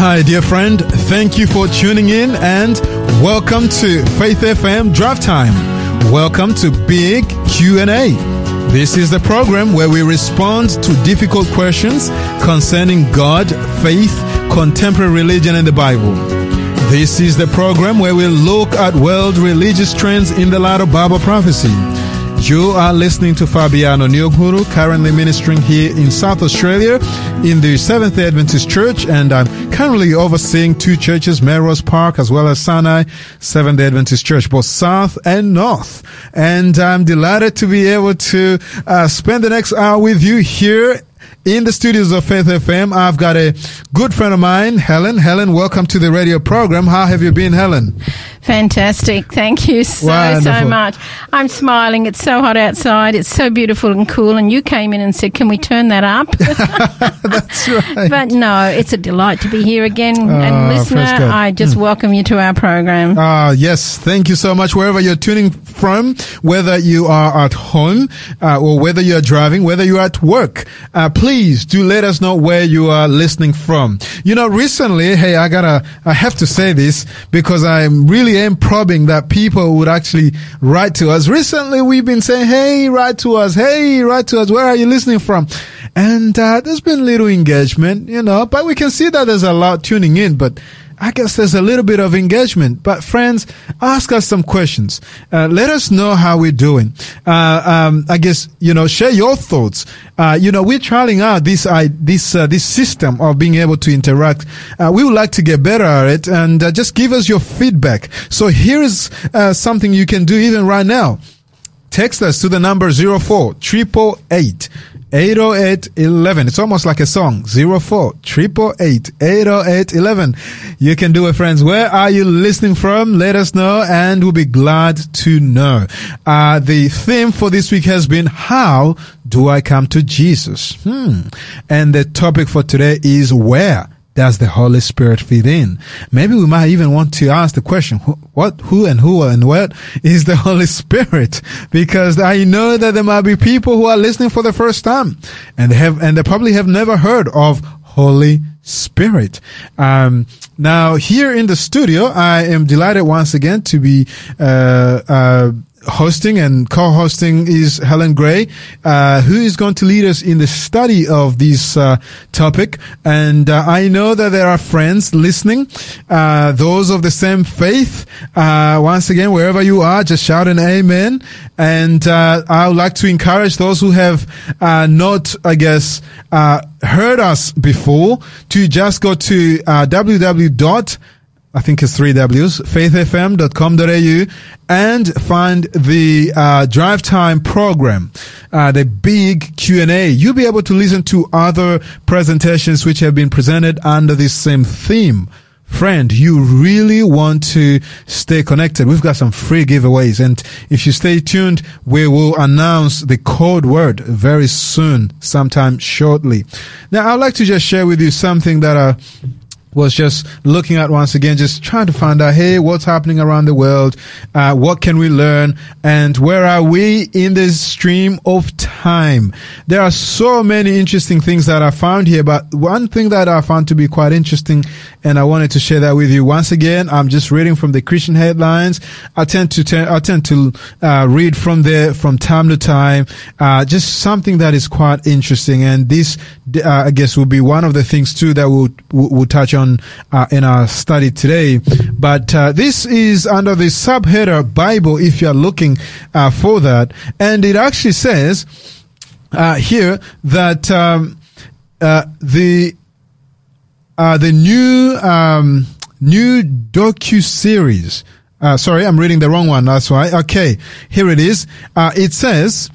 Hi, dear friend. Thank you for tuning in and welcome to Faith FM Drive Time. Welcome to Big Q&A. This is the program where we respond to difficult questions concerning God, faith, contemporary religion and the Bible. This is the program where we look at world religious trends in the light of Bible prophecy. You are listening to Fabiano Nyoguru, currently ministering here in South Australia in the Seventh Adventist Church, and I'm currently overseeing two churches, Melrose Park as well as Sinai Seventh Adventist Church, both South and North. And I'm delighted to be able to uh, spend the next hour with you here in the studios of Faith FM. I've got a good friend of mine, Helen. Helen, welcome to the radio program. How have you been, Helen? Fantastic. Thank you so, Wonderful. so much. I'm smiling. It's so hot outside. It's so beautiful and cool. And you came in and said, Can we turn that up? That's right. but no, it's a delight to be here again. Oh, and listener. I just welcome you to our program. Ah, yes. Thank you so much. Wherever you're tuning from, whether you are at home uh, or whether you're driving, whether you're at work, uh, please do let us know where you are listening from. You know, recently, hey, I gotta, I have to say this because I'm really am probing that people would actually write to us. Recently, we've been saying, hey, write to us. Hey, write to us. Where are you listening from? And uh, there's been little engagement, you know, but we can see that there's a lot tuning in, but I guess there's a little bit of engagement, but friends, ask us some questions. Uh, let us know how we're doing. Uh, um, I guess you know, share your thoughts. Uh, you know, we're trialing out this this uh, this system of being able to interact. Uh, we would like to get better at it, and uh, just give us your feedback. So here is something you can do even right now. Text us to the number 04 888 808 11. It's almost like a song. 04 888 808 11. You can do it, friends. Where are you listening from? Let us know and we'll be glad to know. Uh, the theme for this week has been How do I come to Jesus? Hmm. And the topic for today is Where? Does the Holy Spirit fit in? Maybe we might even want to ask the question, what, who and who and what is the Holy Spirit? Because I know that there might be people who are listening for the first time and they have, and they probably have never heard of Holy Spirit. Um, now here in the studio, I am delighted once again to be, uh, uh, hosting and co-hosting is Helen Gray, uh, who is going to lead us in the study of this uh, topic. And uh, I know that there are friends listening, uh, those of the same faith. Uh, once again, wherever you are, just shout an amen. And uh, I would like to encourage those who have not, I guess, heard us before to just go to www. I think it's three W's, faithfm.com.au and find the uh, drive time program, uh, the big Q&A. You'll be able to listen to other presentations which have been presented under this same theme. Friend, you really want to stay connected. We've got some free giveaways. And if you stay tuned, we will announce the code word very soon, sometime shortly. Now, I'd like to just share with you something that, uh, was just looking at once again, just trying to find out, hey, what's happening around the world? Uh, what can we learn? And where are we in this stream of time? There are so many interesting things that I found here, but one thing that I found to be quite interesting, and I wanted to share that with you. Once again, I'm just reading from the Christian headlines. I tend to, I tend to, uh, read from there from time to time, uh, just something that is quite interesting. And this, uh, I guess will be one of the things too that we'll, we'll touch on on uh, in our study today. But uh, this is under the subheader Bible, if you're looking uh, for that. And it actually says uh, here that um, uh, the uh, the new um, new docu series. sorry, I'm reading the wrong one. That's why. Okay, here it is. it says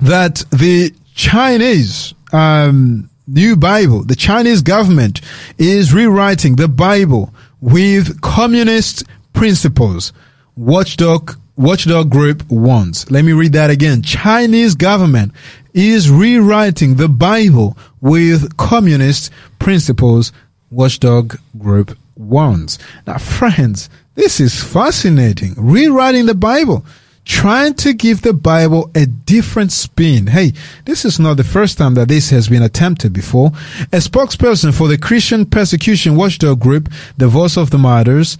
that the Chinese um, new Bible. The Chinese government is rewriting the Bible with communist principles. Watchdog Watchdog Group wants. Let me read that again. Chinese government is rewriting the Bible with communist principles. Watchdog Group wants. Now, friends, this is fascinating. Rewriting the Bible. Trying to give the Bible a different spin. Hey, this is not the first time that this has been attempted before. A spokesperson for the Christian Persecution Watchdog Group, the Voice of the Martyrs,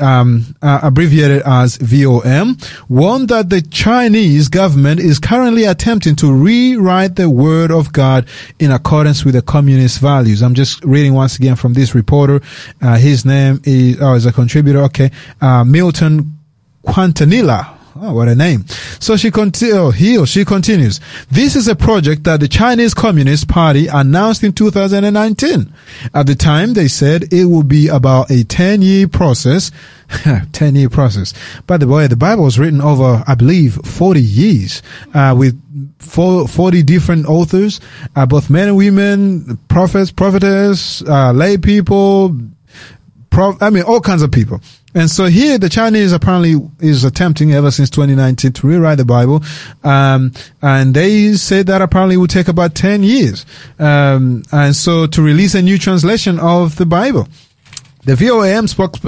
um, uh, abbreviated as VOM, warned that the Chinese government is currently attempting to rewrite the Word of God in accordance with the communist values. I'm just reading once again from this reporter. Uh, his name is, oh, is a contributor. Okay. Uh, Milton Quintanilla Oh, what a name. So she continues, oh, he or she continues. This is a project that the Chinese Communist Party announced in 2019. At the time, they said it would be about a 10 year process. 10 year process. By the way, the Bible was written over, I believe, 40 years, uh, with 40 different authors, uh, both men and women, prophets, prophetess, uh, lay people, prof- I mean, all kinds of people. And so here, the Chinese apparently is attempting ever since 2019 to rewrite the Bible. Um, and they said that apparently will take about 10 years. Um, and so to release a new translation of the Bible. The VOM spokes,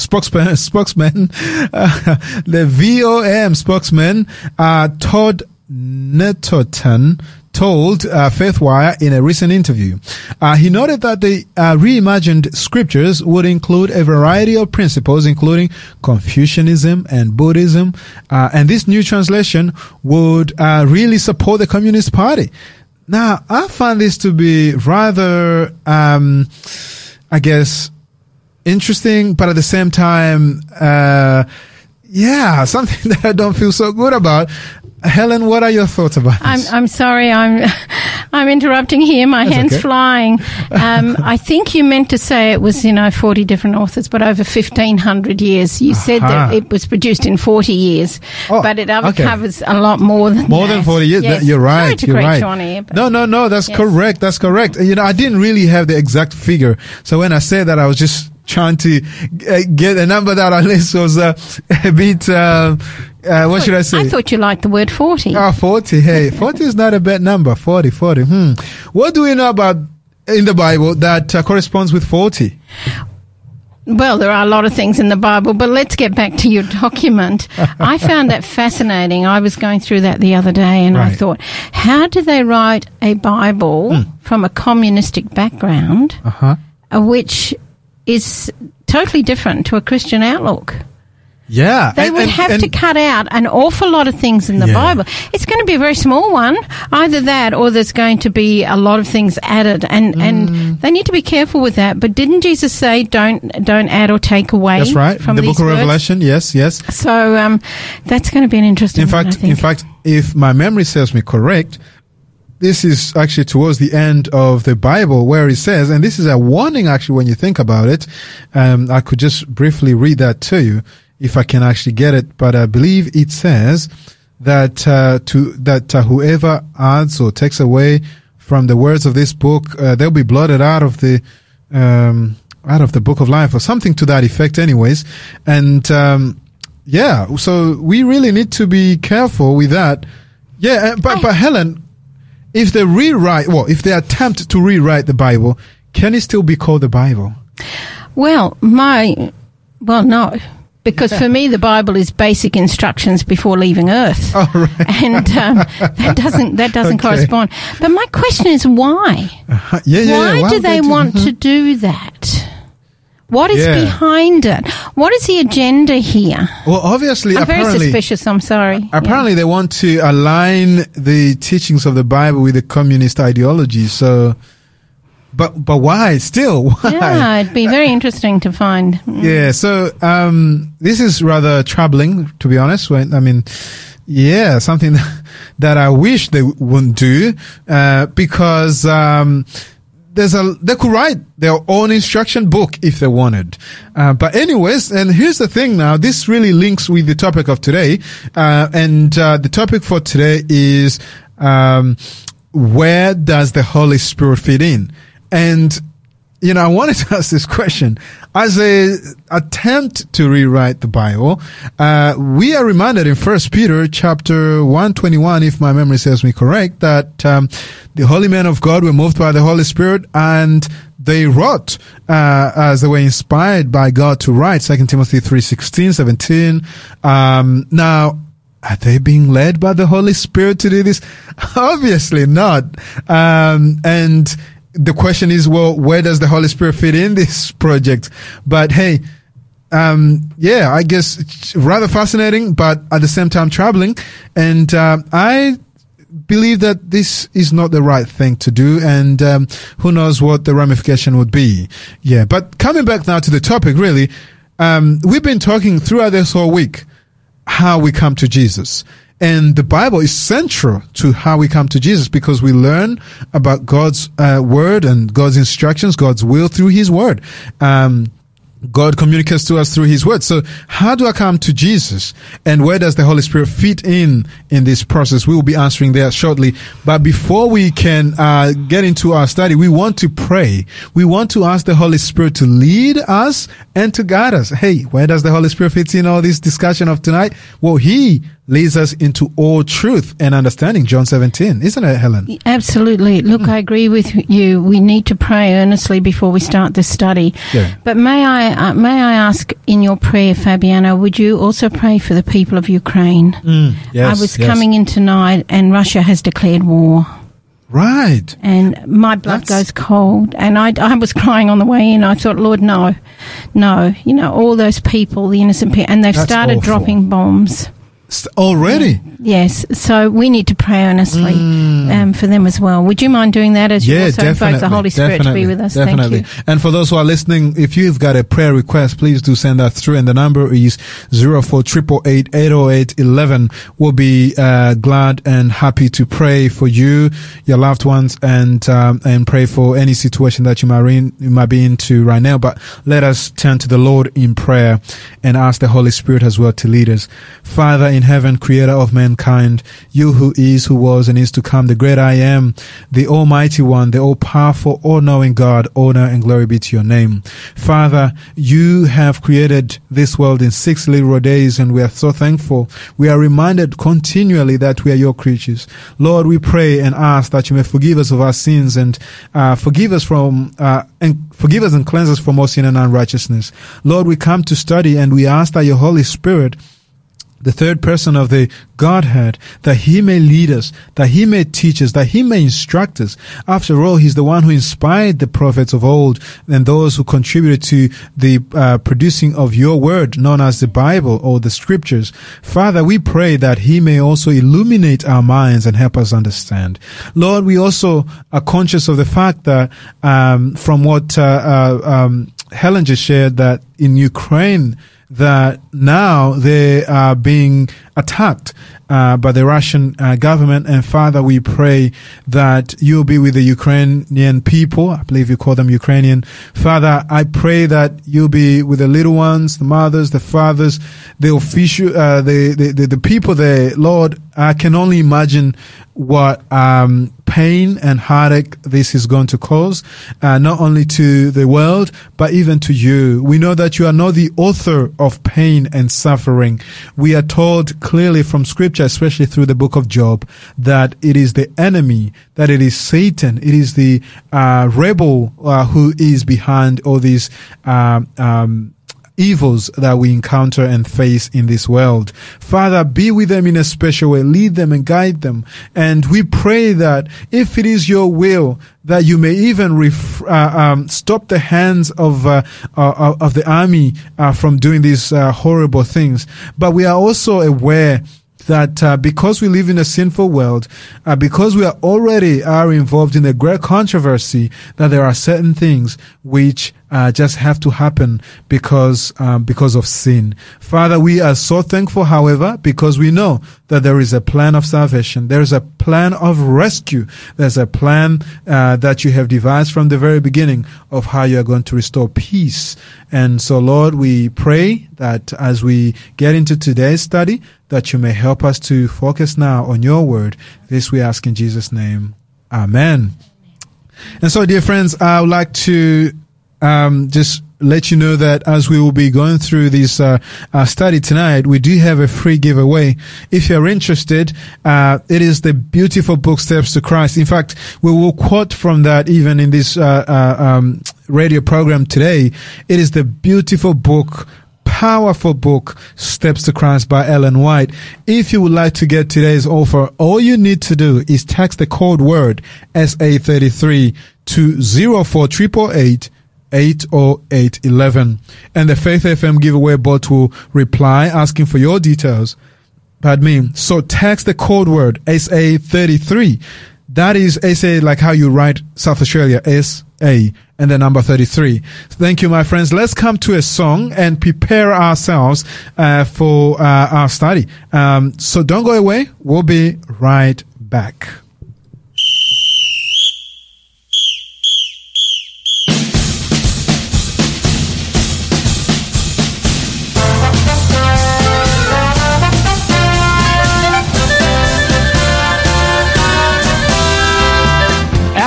spokesman, spokesman, uh, the VOM spokesman, uh, Todd Nettleton told uh, Faithwire in a recent interview. Uh, he noted that the uh, reimagined scriptures would include a variety of principles, including Confucianism and Buddhism, uh, and this new translation would uh, really support the Communist Party. Now, I find this to be rather, um, I guess, interesting, but at the same time, uh, yeah, something that I don't feel so good about. Helen, what are your thoughts about this? I'm, I'm sorry, I'm I'm interrupting here. My That's hands okay. flying. Um, I think you meant to say it was you know 40 different authors, but over 1500 years. You uh-huh. said that it was produced in 40 years, oh, but it okay. covers a lot more than more that. than 40 years. Yes. You're right. You're right. No, no, no. That's yes. correct. That's correct. You know, I didn't really have the exact figure, so when I said that, I was just trying to uh, get a number that at least was uh, a bit, uh, uh, what should I say? I thought you liked the word 40. Oh, 40. Hey, 40 is not a bad number. 40, 40. Hmm. What do we know about in the Bible that uh, corresponds with 40? Well, there are a lot of things in the Bible, but let's get back to your document. I found that fascinating. I was going through that the other day and right. I thought, how do they write a Bible mm. from a communistic background, uh-huh. which is totally different to a Christian outlook? Yeah. They and, would and, have and, to cut out an awful lot of things in the yeah. Bible. It's going to be a very small one, either that or there's going to be a lot of things added and, mm. and they need to be careful with that. But didn't Jesus say don't, don't add or take away? That's right. From the book of words? Revelation. Yes, yes. So, um, that's going to be an interesting In fact, one, in fact, if my memory serves me correct, this is actually towards the end of the Bible where it says, and this is a warning actually when you think about it. Um, I could just briefly read that to you if I can actually get it, but I believe it says that uh, to that uh, whoever adds or takes away from the words of this book, uh, they'll be blotted out of the um, out of the book of life, or something to that effect, anyways. And um, yeah, so we really need to be careful with that. Yeah, but but Helen, if they rewrite, well, if they attempt to rewrite the Bible, can it still be called the Bible? Well, my well, no because for me the Bible is basic instructions before leaving Earth, oh, right. and um, that doesn't that doesn't okay. correspond. But my question is why? Uh, yeah, yeah, why yeah. do they want mm-hmm. to do that? What is yeah. behind it? What is the agenda here? Well, obviously, I'm very suspicious. I'm sorry. Apparently, yeah. they want to align the teachings of the Bible with the communist ideology. So but but why still? Why? Yeah, it'd be very interesting to find. Mm. Yeah, so um, this is rather troubling, to be honest. When I mean, yeah, something that I wish they wouldn't do uh, because. Um, there's a they could write their own instruction book if they wanted uh, but anyways and here's the thing now this really links with the topic of today uh, and uh, the topic for today is um, where does the holy spirit fit in and, you know, I wanted to ask this question. As a attempt to rewrite the Bible, uh, we are reminded in First Peter chapter 121, if my memory serves me correct, that, um, the holy men of God were moved by the Holy Spirit and they wrote, uh, as they were inspired by God to write, 2 Timothy 3, 16, 17. Um, now, are they being led by the Holy Spirit to do this? Obviously not. Um, and the question is, well, where does the Holy Spirit fit in this project? But hey, um, yeah, I guess rather fascinating, but at the same time troubling. And uh, I believe that this is not the right thing to do, and um, who knows what the ramification would be. Yeah, but coming back now to the topic, really, um, we've been talking throughout this whole week how we come to Jesus. And the Bible is central to how we come to Jesus because we learn about God's uh, word and God's instructions, God's will through His word. Um, God communicates to us through His Word. So, how do I come to Jesus, and where does the Holy Spirit fit in in this process? We will be answering that shortly. But before we can uh, get into our study, we want to pray. We want to ask the Holy Spirit to lead us and to guide us. Hey, where does the Holy Spirit fit in all this discussion of tonight? Well, He leads us into all truth and understanding. John 17, isn't it, Helen? Absolutely. Look. I agree with you. We need to pray earnestly before we start the study. Yeah. But may I uh, may I ask in your prayer, Fabiano, would you also pray for the people of Ukraine? Mm. Yes, I was yes. coming in tonight, and Russia has declared war. Right. And my blood That's... goes cold. And I, I was crying on the way in. I thought, Lord, no, no. You know, all those people, the innocent people, and they've That's started awful. dropping bombs. Already? Yes. So we need to pray earnestly mm. um, for them as well. Would you mind doing that as yeah, you also invoke the Holy Spirit to be with us? Definitely. And for those who are listening, if you've got a prayer request, please do send that through. And the number is 0488880811. We'll be uh, glad and happy to pray for you, your loved ones, and um, and pray for any situation that you might, in, you might be into right now. But let us turn to the Lord in prayer and ask the Holy Spirit as well to lead us. Father, in heaven, creator of mankind, you who is, who was, and is to come, the great I am, the Almighty One, the all powerful, all knowing God, honor and glory be to your name. Father, you have created this world in six literal days, and we are so thankful. We are reminded continually that we are your creatures. Lord, we pray and ask that you may forgive us of our sins and uh, forgive us from uh, and forgive us and cleanse us from all sin and unrighteousness. Lord, we come to study and we ask that your Holy Spirit the third person of the Godhead, that he may lead us, that he may teach us, that he may instruct us. After all, he's the one who inspired the prophets of old and those who contributed to the uh, producing of your word, known as the Bible or the scriptures. Father, we pray that he may also illuminate our minds and help us understand. Lord, we also are conscious of the fact that um, from what uh, uh, um, Helen just shared, that in Ukraine, that now they are being attacked uh, by the Russian uh, government. And Father, we pray that you'll be with the Ukrainian people. I believe you call them Ukrainian. Father, I pray that you'll be with the little ones, the mothers, the fathers, the official, uh, the, the, the, the people there. Lord, I can only imagine what um, pain and heartache this is going to cause, uh, not only to the world, but even to you. We know that you are not the author of pain and suffering. We are told clearly from scripture, especially through the book of Job, that it is the enemy, that it is Satan, it is the uh, rebel uh, who is behind all these um, um evils that we encounter and face in this world. Father, be with them in a special way. Lead them and guide them. And we pray that if it is your will, that you may even ref- uh, um, stop the hands of uh, uh, of the army uh, from doing these uh, horrible things. But we are also aware that uh, because we live in a sinful world, uh, because we are already are involved in a great controversy, that there are certain things which uh, just have to happen because um, because of sin. Father, we are so thankful, however, because we know that there is a plan of salvation. There is a plan of rescue. There's a plan uh, that you have devised from the very beginning of how you are going to restore peace. And so, Lord, we pray that as we get into today's study, that you may help us to focus now on your word. This we ask in Jesus' name. Amen. And so, dear friends, I would like to um, just let you know that as we will be going through this uh, uh, study tonight, we do have a free giveaway. If you're interested, uh, it is the beautiful book Steps to Christ. In fact, we will quote from that even in this uh, uh, um, radio program today. It is the beautiful book powerful book, Steps to Christ by Ellen White. If you would like to get today's offer, all you need to do is text the code word SA33 to 04888 80811 and the Faith FM giveaway bot will reply asking for your details. Pardon me. So text the code word SA33. That is SA like how you write South Australia, SA and the number 33. Thank you, my friends. Let's come to a song and prepare ourselves uh, for uh, our study. Um, so don't go away. We'll be right back.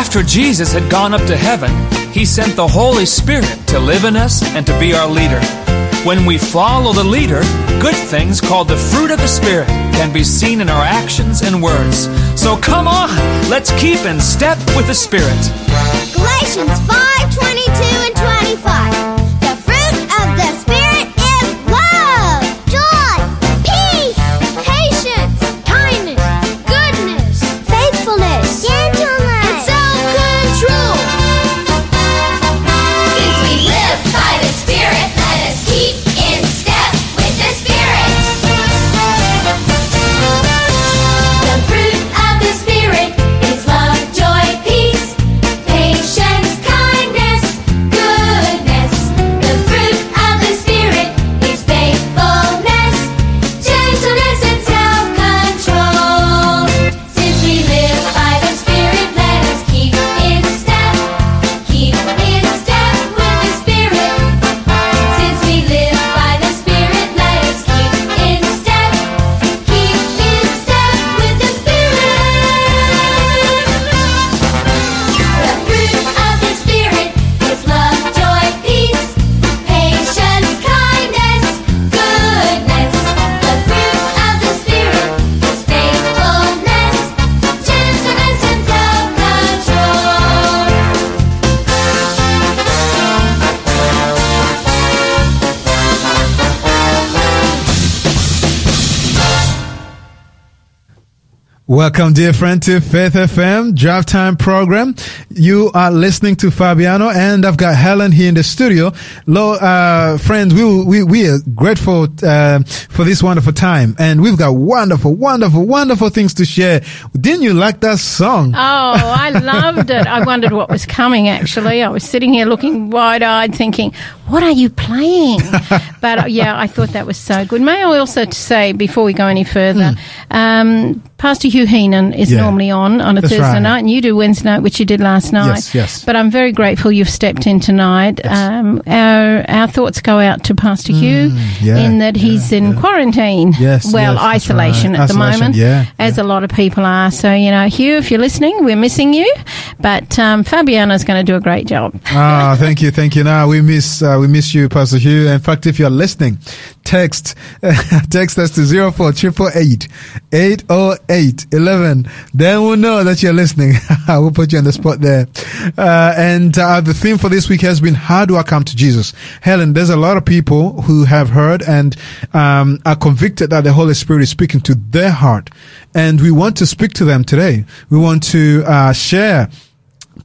After Jesus had gone up to heaven, he sent the Holy Spirit to live in us and to be our leader. When we follow the leader, good things called the fruit of the Spirit can be seen in our actions and words. So come on, let's keep in step with the Spirit. Galatians 5 Welcome, dear friend, to Faith FM Drive Time program. You are listening to Fabiano, and I've got Helen here in the studio. Lo, uh, friends, we, we, we are grateful uh, for this wonderful time, and we've got wonderful, wonderful, wonderful things to share. Didn't you like that song? Oh, I loved it. I wondered what was coming, actually. I was sitting here looking wide eyed, thinking, what are you playing? but uh, yeah, I thought that was so good. May I also say, before we go any further, mm. um, Pastor Hugh Heenan is yeah. normally on on a That's Thursday right. night, and you do Wednesday night, which you did last night. Yes, yes. But I'm very grateful you've stepped in tonight. Yes. Um, our our thoughts go out to Pastor mm, Hugh yeah, in that he's yeah, in quarantine. Yes, well, yes, isolation right. at isolation, the moment, yeah, as a lot of people are. So you know, Hugh, if you're listening, we're missing you, but um, Fabiano's going to do a great job. ah, thank you, thank you. Now we miss uh, we miss you, Pastor Hugh. In fact, if you're listening, text text us to zero four triple eight eight oh eight eleven seven, then we'll know that you're listening. we'll put you on the spot there. Uh, and uh, the theme for this week has been how do I come to Jesus? Helen, there's a lot of people who have heard and um, are convicted that the Holy Spirit is speaking to their heart, and we want to speak to them today. We want to uh, share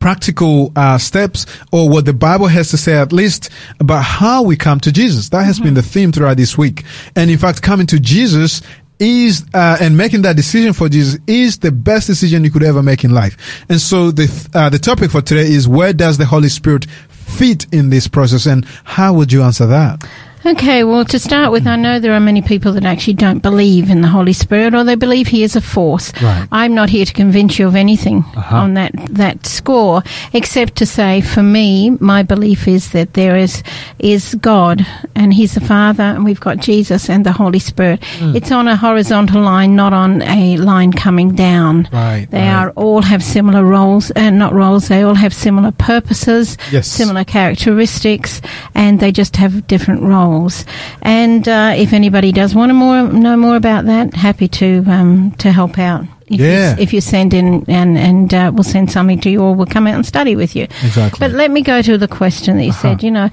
practical uh, steps or what the Bible has to say at least about how we come to Jesus. That has mm-hmm. been the theme throughout this week. And in fact, coming to Jesus is uh, and making that decision for Jesus is the best decision you could ever make in life. And so the uh, the topic for today is where does the Holy Spirit fit in this process, and how would you answer that? Okay, well, to start with, I know there are many people that actually don't believe in the Holy Spirit or they believe He is a force. Right. I'm not here to convince you of anything uh-huh. on that, that score, except to say, for me, my belief is that there is, is God and He's the Father and we've got Jesus and the Holy Spirit. Mm. It's on a horizontal line, not on a line coming down. Right. They right. are all have similar roles, and uh, not roles, they all have similar purposes, yes. similar characteristics, and they just have different roles. And uh, if anybody does want to more know more about that, happy to um, to help out If Yeah. You, if you send in and and uh, we'll send something to you, or we'll come out and study with you. Exactly. But let me go to the question that you Uh-huh. said. You know,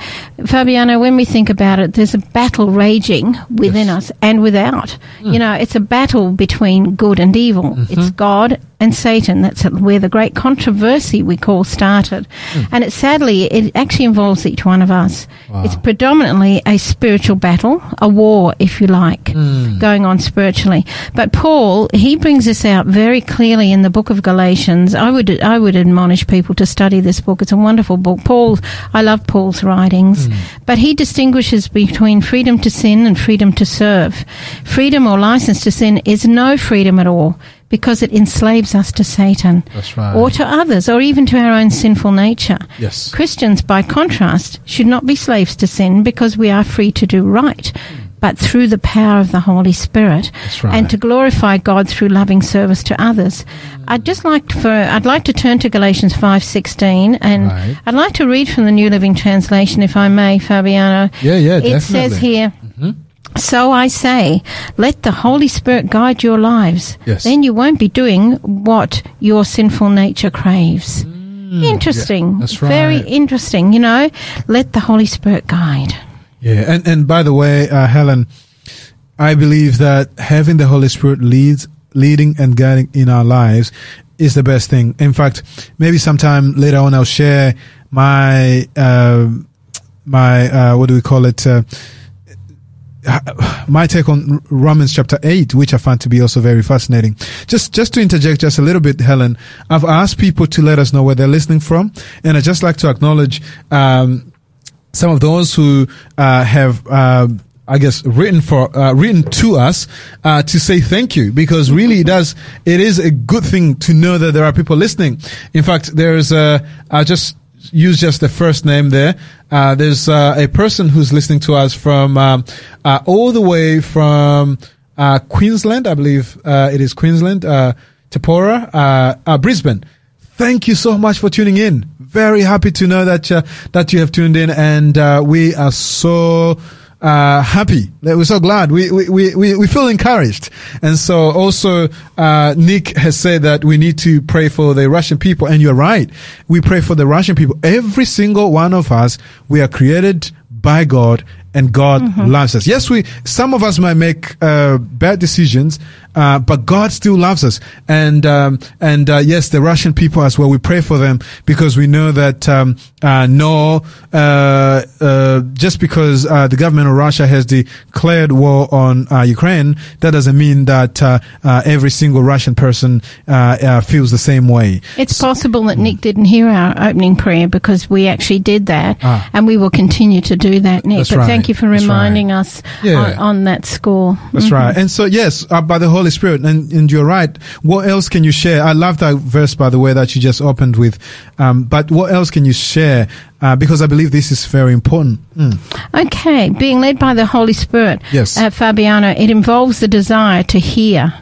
Fabiano, when we think about it, there's a battle raging within Yes. us and without. Hmm. You know, it's a battle between good and evil. Mm-hmm. It's God and Satan. That's where the great controversy we call started. Hmm. And it sadly, it actually involves each one of us. Wow. It's predominantly a spiritual battle, a war, if you like, Hmm. going on spiritually. But Paul, he brings this out very clearly in the book of Galatians. I would, I would admonish people to study this book. It's a wonderful book. Paul, I love Paul's writings, hmm. but he distinguishes between freedom to sin and freedom to serve. Freedom or license to sin is no freedom at all because it enslaves us to Satan right. or to others or even to our own sinful nature. Yes. Christians, by contrast, should not be slaves to sin because we are free to do right, but through the power of the Holy Spirit, That's right. and to glorify God through loving service to others. I'd just like for I'd like to turn to Galatians five sixteen, and Right. I'd like to read from the New Living Translation, if I may, Fabiano. Yeah, yeah, It definitely. says here. So I say, let the Holy Spirit guide your lives. Yes. Then you won't be doing what your sinful nature craves. interesting. Mm, that's Very interesting. You know, let the Holy Spirit guide. Yeah, and and by the way, uh, Helen, I believe that having the Holy Spirit leads, leading and guiding in our lives is the best thing. In fact, maybe sometime later on I'll share my uh, my uh, what do we call it? Uh, my take on Romans chapter 8, which I find to be also very fascinating. Just, just to interject just a little bit, Helen, I've asked people to let us know where they're listening from. And I'd just like to acknowledge, um, some of those who uh, have uh, I guess written for uh, written to us uh, to say thank you because really it does it is a good thing to know that there are people listening. In fact, there's uh, I just use just the first name there. Uh, there's uh, a person who's listening to us from um, uh, all the way from uh, Queensland, I believe uh, it is Queensland, uh, uh, uh, Brisbane. Thank you so much for tuning in. Very happy to know that uh, that you have tuned in, and uh, we are so uh, happy. We're so glad. We, we, we, we we feel encouraged. And so also, uh, Nick has said that we need to pray for the Russian people. And you're right. We pray for the Russian people. Every single one of us, we are created by God and God loves us. Yes, we, some of us might make, uh, bad decisions, uh, but God still loves us. And, um, and, uh, yes, the Russian people as well, we pray for them because we know that, um, uh, no, uh, uh, just because, uh, the government of Russia has declared war on, uh, Ukraine, that doesn't mean that, uh, uh, every single Russian person, uh, uh, feels the same way. It's possible that Nick didn't hear our opening prayer because we actually did that, Ah. and we will continue to do that, Nick. But right. thank you for That's right. reminding us Yeah. on, on that score. That's right. And so, yes, uh, by the Holy Spirit, and, and you're right. What else can you share? I love that verse, by the way, that you just opened with. Um, but what else can you share? Uh, because I believe this is very important. Mm. Okay, being led by the Holy Spirit. Yes. Uh, Fabiano, it involves the desire to hear.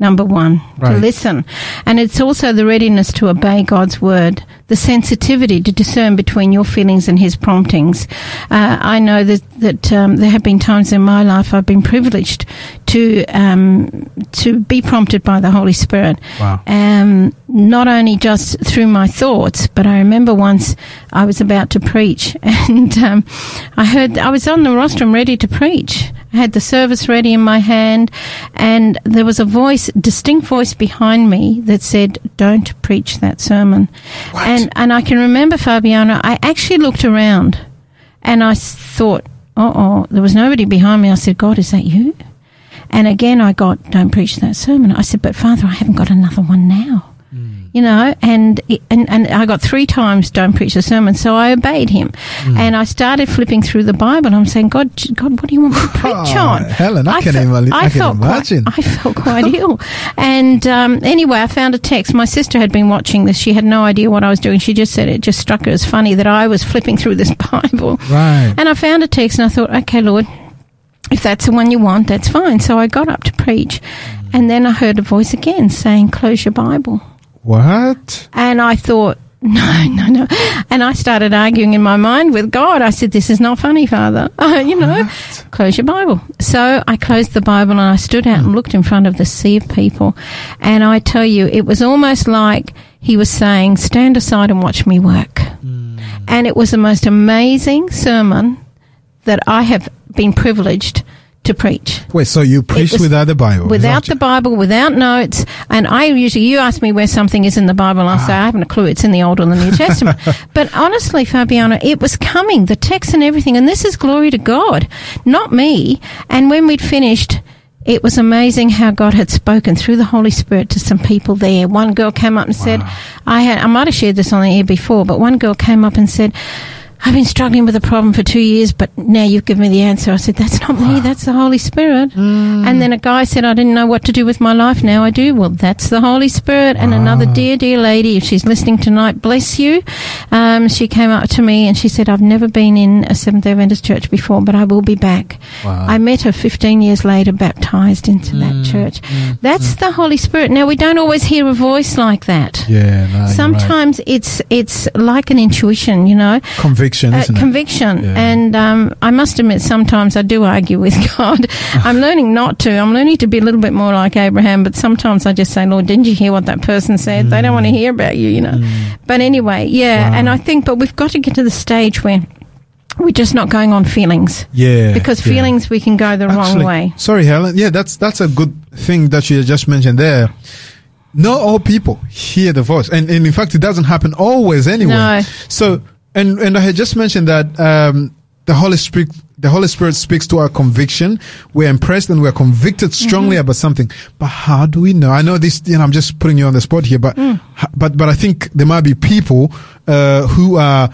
Number one, to Mm-hmm. Listen. And it's also the readiness to obey God's word, the sensitivity to discern between your feelings and his promptings. Uh, I know that, that um, there have been times in my life I've been privileged to um, to be prompted by the Holy Spirit. Wow. Um, not only just through my thoughts, but I remember once I was about to preach, and um, I heard I was on the rostrum ready to preach. I had the service ready in my hand, and there was a voice, distinct voice behind me that said, "Don't preach that sermon." And and I can remember Fabiano. I actually looked around, and I thought, "Oh, oh!" There was nobody behind me. I said, "God, is that you?" And again, I got, don't preach that sermon. I said, but Father, I haven't got another one now. You know, and, and and I got three times don't preach the sermon, so I obeyed him, and I started flipping through the Bible. I'm saying, God, God, what do you want me to preach Ah, on? Helen, I can fe- ima- I can felt imagine. Quite, I felt quite ill, and um, anyway, I found a text. My sister had been watching this; she had no idea what I was doing. She just said it just struck her as funny that I was flipping through this Bible, Right. and I found a text, and I thought, okay, Lord, if that's the one you want, that's fine. So I got up to preach. And then I heard a voice again saying, close your Bible. What? And I thought, No, no, no. And I started arguing in my mind with God. I said, This is not funny, Father. You know, close your Bible. So I closed the Bible and I stood out and looked in front of the sea of people. And I tell you, it was almost like he was saying, Stand aside and watch me work. Hmm. And it was the most amazing sermon that I have been privileged to preach. Wait, so you preach without the Bible? Without the Bible, without notes, and I usually, you ask me where something is in the Bible, and I say, ah. I haven't a clue, it's in the Old or the New Testament. but honestly, Fabiano, it was coming, the text and everything, and this is glory to God, not me. And when we'd finished, it was amazing how God had spoken through the Holy Spirit to some people there. One girl came up and said, I had, I might have shared this on the air before, but one girl came up and said, I've been struggling with a problem for two years, but now you've given me the answer. I said, That's not me, ah. that's the Holy Spirit. Mm. And then a guy said, I didn't know what to do with my life. Now I do. Well, that's the Holy Spirit. And ah. another dear, dear lady, if she's listening tonight, bless you. Um, she came up to me and she said, I've never been in a Seventh day Adventist church before, but I will be back. Wow. I met her 15 years later, baptized into that mm, church. Mm, that's the Holy Spirit. Now, we don't always hear a voice like that. Yeah, no, you're right. Sometimes it's it's like an intuition, you know, conviction, uh, conviction. Yeah. And um, I must admit, sometimes I do argue with God. I'm learning not to. I'm learning to be a little bit more like Abraham. But sometimes I just say, Lord, didn't you hear what that person said? They don't want to hear about you, you know. But anyway, yeah. And I think, but we've got to get to the stage where we're just not going on feelings. Yeah, Because yeah. feelings we can go the wrong way. Sorry, Helen. Yeah, that's that's a good thing that you just mentioned there. Not all people hear the voice, and, and in fact, it doesn't happen always anyway. No. So, and and I had just mentioned that um, the Holy Spirit, the Holy Spirit speaks to our conviction. We're impressed and we're convicted strongly Mm-hmm. about something. But how do we know? I know this. You know, I'm just putting you on the spot here, but Mm. but but I think there might be people uh, who are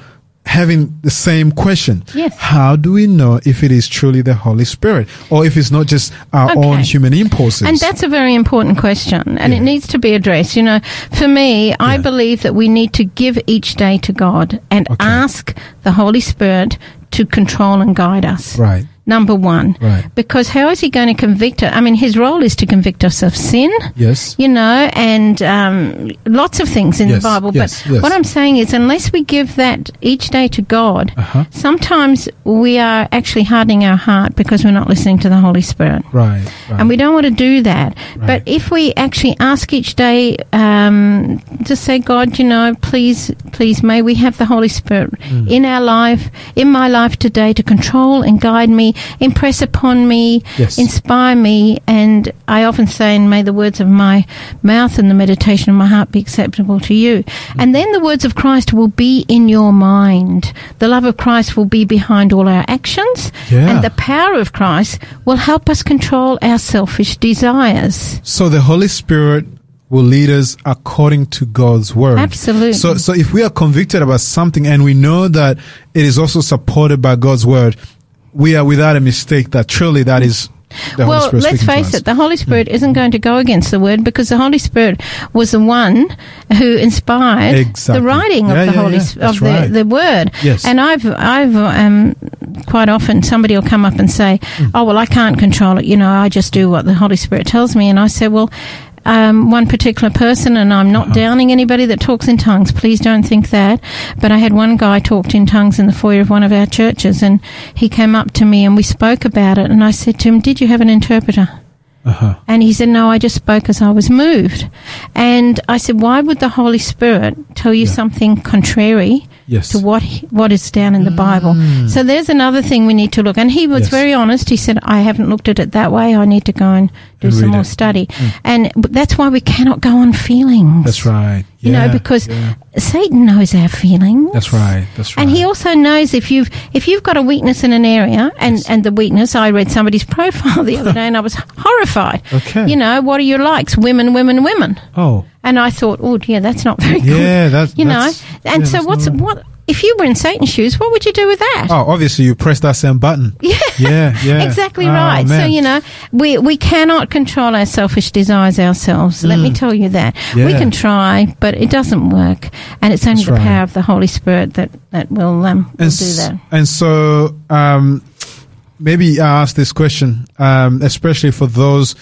having the same question. Yes. How do we know if it is truly the Holy Spirit or if it's not just our Okay. own human impulses? And that's a very important question, and Yeah. it needs to be addressed. You know, for me, I believe that we need to give each day to God and Okay. ask the Holy Spirit to control and guide us. right. Number one. Right. Because how is he going to convict us? I mean, his role is to convict us of sin, Yes. you know, and um, lots of things in Yes, the Bible. yes, but yes. what I'm saying is, unless we give that each day to God, Uh-huh. sometimes we are actually hardening our heart because we're not listening to the Holy Spirit. Right. right. And we don't want to do that. Right. But if we actually ask each day, um, to say, God, you know, please, please, may we have the Holy Spirit Mm. in our life, in my life today, to control and guide me, impress upon me, Yes. inspire me. And I often say, and may the words of my mouth and the meditation of my heart be acceptable to you. Mm. And then the words of Christ will be in your mind. The love of Christ will be behind all our actions. Yeah. And the power of Christ will help us control our selfish desires. So the Holy Spirit will lead us according to God's word. Absolutely. So, so if we are convicted about something and we know that it is also supported by God's word, we are without a mistake that truly that is the Holy well, let's face. Hmm. it, the Holy Spirit isn't going to go against the Word because the Holy Spirit was the one who inspired Exactly. the writing Yeah, of the yeah, Holy yeah. Of the, right. the Word. Yes. And I've I've um, quite often somebody will come up and say, Hmm. "Oh well, I can't control it. You know, I just do what the Holy Spirit tells me." And I say, "Well." Um, one particular person, and I'm Uh-huh. not downing anybody that talks in tongues. Please don't think that. But I had one guy talked in tongues in the foyer of one of our churches, and he came up to me and we spoke about it. And I said to him, "Did you have an interpreter?" Uh-huh. And he said, No, I just spoke as I was moved. And I said, Why would the Holy Spirit tell you Yeah. something contrary Yes. to what he- what is down in the mm. Bible? So there's another thing we need to look. And he was Yes. very honest. He said, I haven't looked at it that way. I need to go and do And some more it. study. Mm. And that's why we cannot go on feelings. That's right. You Yeah, know, because yeah. Satan knows our feelings. That's right. That's right. And he also knows if you've if you've got a weakness in an area, and Yes. and the weakness, I read somebody's profile the other day, and I was horrified. Okay. You know, what are your likes? Women, women, women. oh, And I thought, oh dear, that's not very good. yeah. That's You know. And yeah, so what's not- what if you were in Satan's shoes? What would you do with that? Oh, obviously you press that same button. Yeah. Yeah. Yeah. Exactly Oh, right. So you know, we we cannot control our selfish desires ourselves. Let me tell you that we Mm. Can try, but it doesn't work, and it's only That's the right. power of the Holy Spirit that that will um will do that. and so um, maybe I ask this question, um, especially for those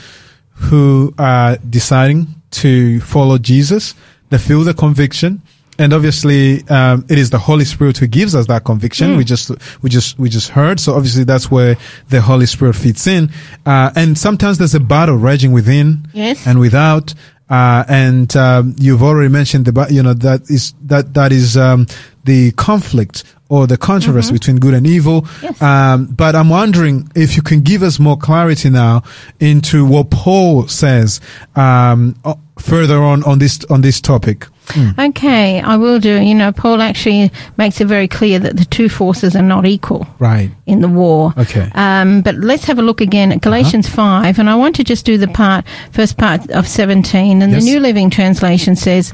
who are deciding to follow Jesus. They feel the conviction, and obviously, um, it is the Holy Spirit who gives us that conviction. We just, we just, we just heard. So obviously, that's where the Holy Spirit fits in. Uh, and sometimes there's a battle raging within Yes. and without. Uh, and um, you've already mentioned the, you know, that is that that is um, the conflict or the controversy between good and evil. Yes. Um, but I'm wondering if you can give us more clarity now into what Paul says um, further on on this on this topic. Okay, I will do. You know, Paul actually makes it very clear that the two forces are not equal Right. in the war. Okay. Um, but let's have a look again at Galatians Uh-huh. 5, and I want to just do the part, first part of 17. And Yes. the New Living Translation says,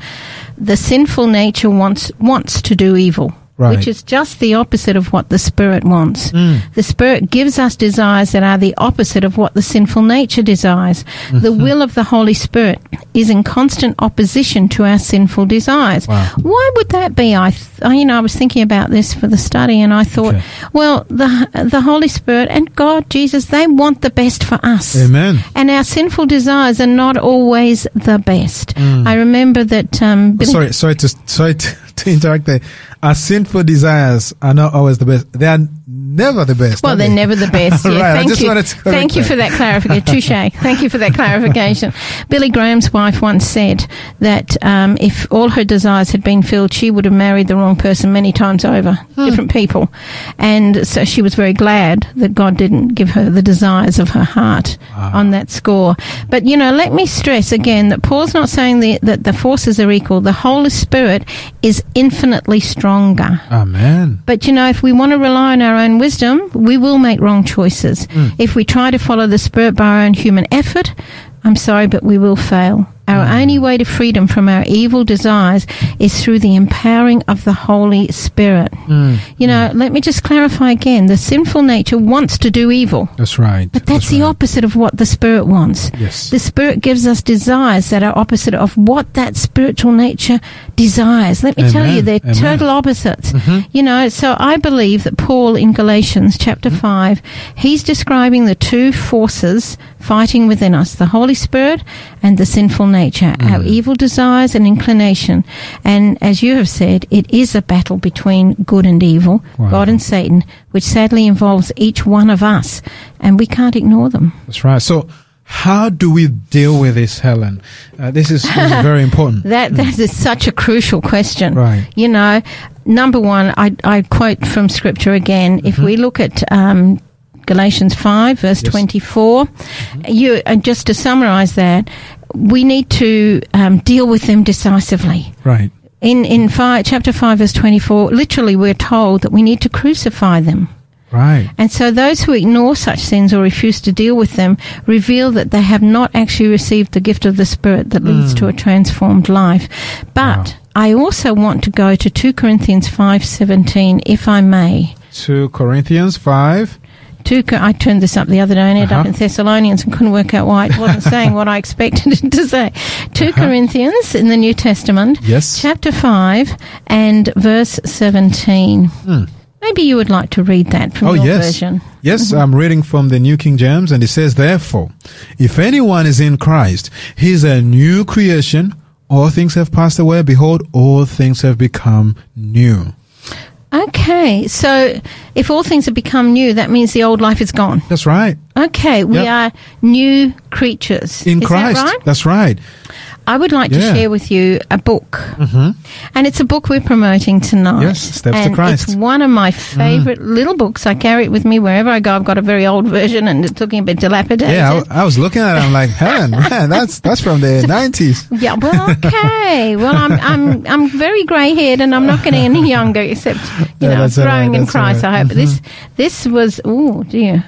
the sinful nature wants, wants to do evil. Right. Which is just the opposite of what the Spirit wants. Hmm. The Spirit gives us desires that are the opposite of what the sinful nature desires. The mm-hmm. will of the Holy Spirit is in constant opposition to our sinful desires. Wow. Why would that be? I, th- I- you know, I was thinking about this for the study, and I thought, Okay. well, the the Holy Spirit and God, Jesus, they want the best for us. Amen. And our sinful desires are not always the best. Mm. I remember that. Um, oh, Billy- Sorry, sorry to sorry to, to interact there. Our sinful desires are not always the best. They are never the best. Well, they're they? never the best. Yeah, Right, I thank just you. wanted to Thank you for that clarification. Touche. Thank you for that clarification. Billy Graham's wife once said that um, if all her desires had been filled, she would have married the wrong person many times over, Hmm. different people, and so she was very glad that God didn't give her the desires of her heart on that score. But you know, let me stress again that Paul's not saying the, that the forces are equal. The Holy Spirit is infinitely stronger. Amen. But you know, if we want to rely on our own wisdom, we will make wrong choices. Hmm. If we try to follow the Spirit by our own human effort, I'm sorry, but we will fail. Our only way to freedom from our evil desires is through the empowering of the Holy Spirit. You know, let me just clarify again. The sinful nature wants to do evil. That's right. But that's, the right. opposite of what the Spirit wants. Yes. The Spirit gives us desires that are opposite of what that spiritual nature desires. Let me tell you, they're Amen. Mm-hmm. total opposites. You know, so I believe that Paul in Galatians chapter Mm-hmm. 5, he's describing the two forces fighting within us the Holy Spirit and the sinful nature, our evil desires and inclination. And as you have said, it is a battle between good and evil, Wow. God and Satan, which sadly involves each one of us, and we can't ignore them. That's right. So, how do we deal with this, Helen? Uh, this is, this is very important. That that is such a crucial question. Right. You know, number one, I, I quote from Scripture again. If we look at um, Galatians five, verse Yes. twenty you uh, just to summarise that, we need to um, deal with them decisively. Right. In in five, chapter five, verse twenty four, literally, we're told that we need to crucify them. Right. And so those who ignore such sins or refuse to deal with them reveal that they have not actually received the gift of the Spirit that leads to a transformed life. But I also want to go to 2 Corinthians 5:17 if I may. 2 Corinthians 5. Two, Co- I turned this up the other day and ended up Uh-huh. in Thessalonians and couldn't work out why it wasn't saying what I expected it to say. 2 Corinthians in the New Testament, Yes. chapter 5 and verse 17. Maybe you would like to read that from Hmm. Oh, your yes. version. Yes, I'm reading from the New King James, and it says, Therefore, if anyone is in Christ, he is a new creation. All things have passed away. Behold, all things have become new. Okay, so if all things have become new, that means the old life is gone. That's right. Okay, we Yep. are new creatures. In is Christ. That right? That's right. I would like to share with you a book. Mm-hmm. And it's a book we're promoting tonight. Yes, Steps to Christ. Mm. It's one of my favorite little books. I carry it with me wherever I go. I've got a very old version and it's looking a bit dilapidated. Yeah, I, I was looking at it. I'm like, Helen, man, that's that's from the 90s. Yeah, well, okay. well, I'm I'm I'm very grey haired, and I'm not getting any younger, except you Yeah, know, growing right, in Christ. right. I hope. But This this was oh dear,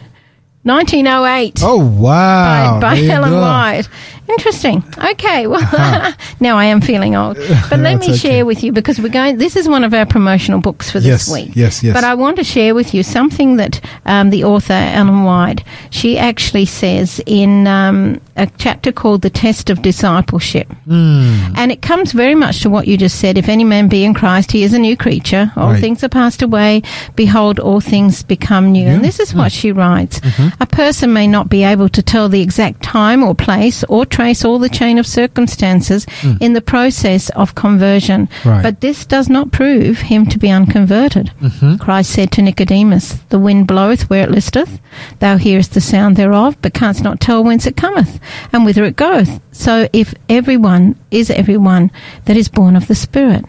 1908. Oh, wow. by, by Helen go. White. Interesting. Okay, well, now I am feeling old. But let me okay. share with you because we're going. This is one of our promotional books for this Yes, week. yes, yes. But I want to share with you something that um, the author Ellen White she actually says in um, a chapter called "The Test of Discipleship," Hmm. and it comes very much to what you just said. If any man be in Christ, he is a new creature. All Right. things are passed away. Behold, all things become new. Yeah. And this is what she writes: Mm-hmm. A person may not be able to tell the exact time or place or trace all the chain of circumstances in the process of conversion. Right. But this does not prove him to be unconverted. Mm-hmm. Christ said to Nicodemus, The wind bloweth where it listeth, thou hearest the sound thereof, but canst not tell whence it cometh, and whither it goeth. So if everyone is everyone that is born of the Spirit.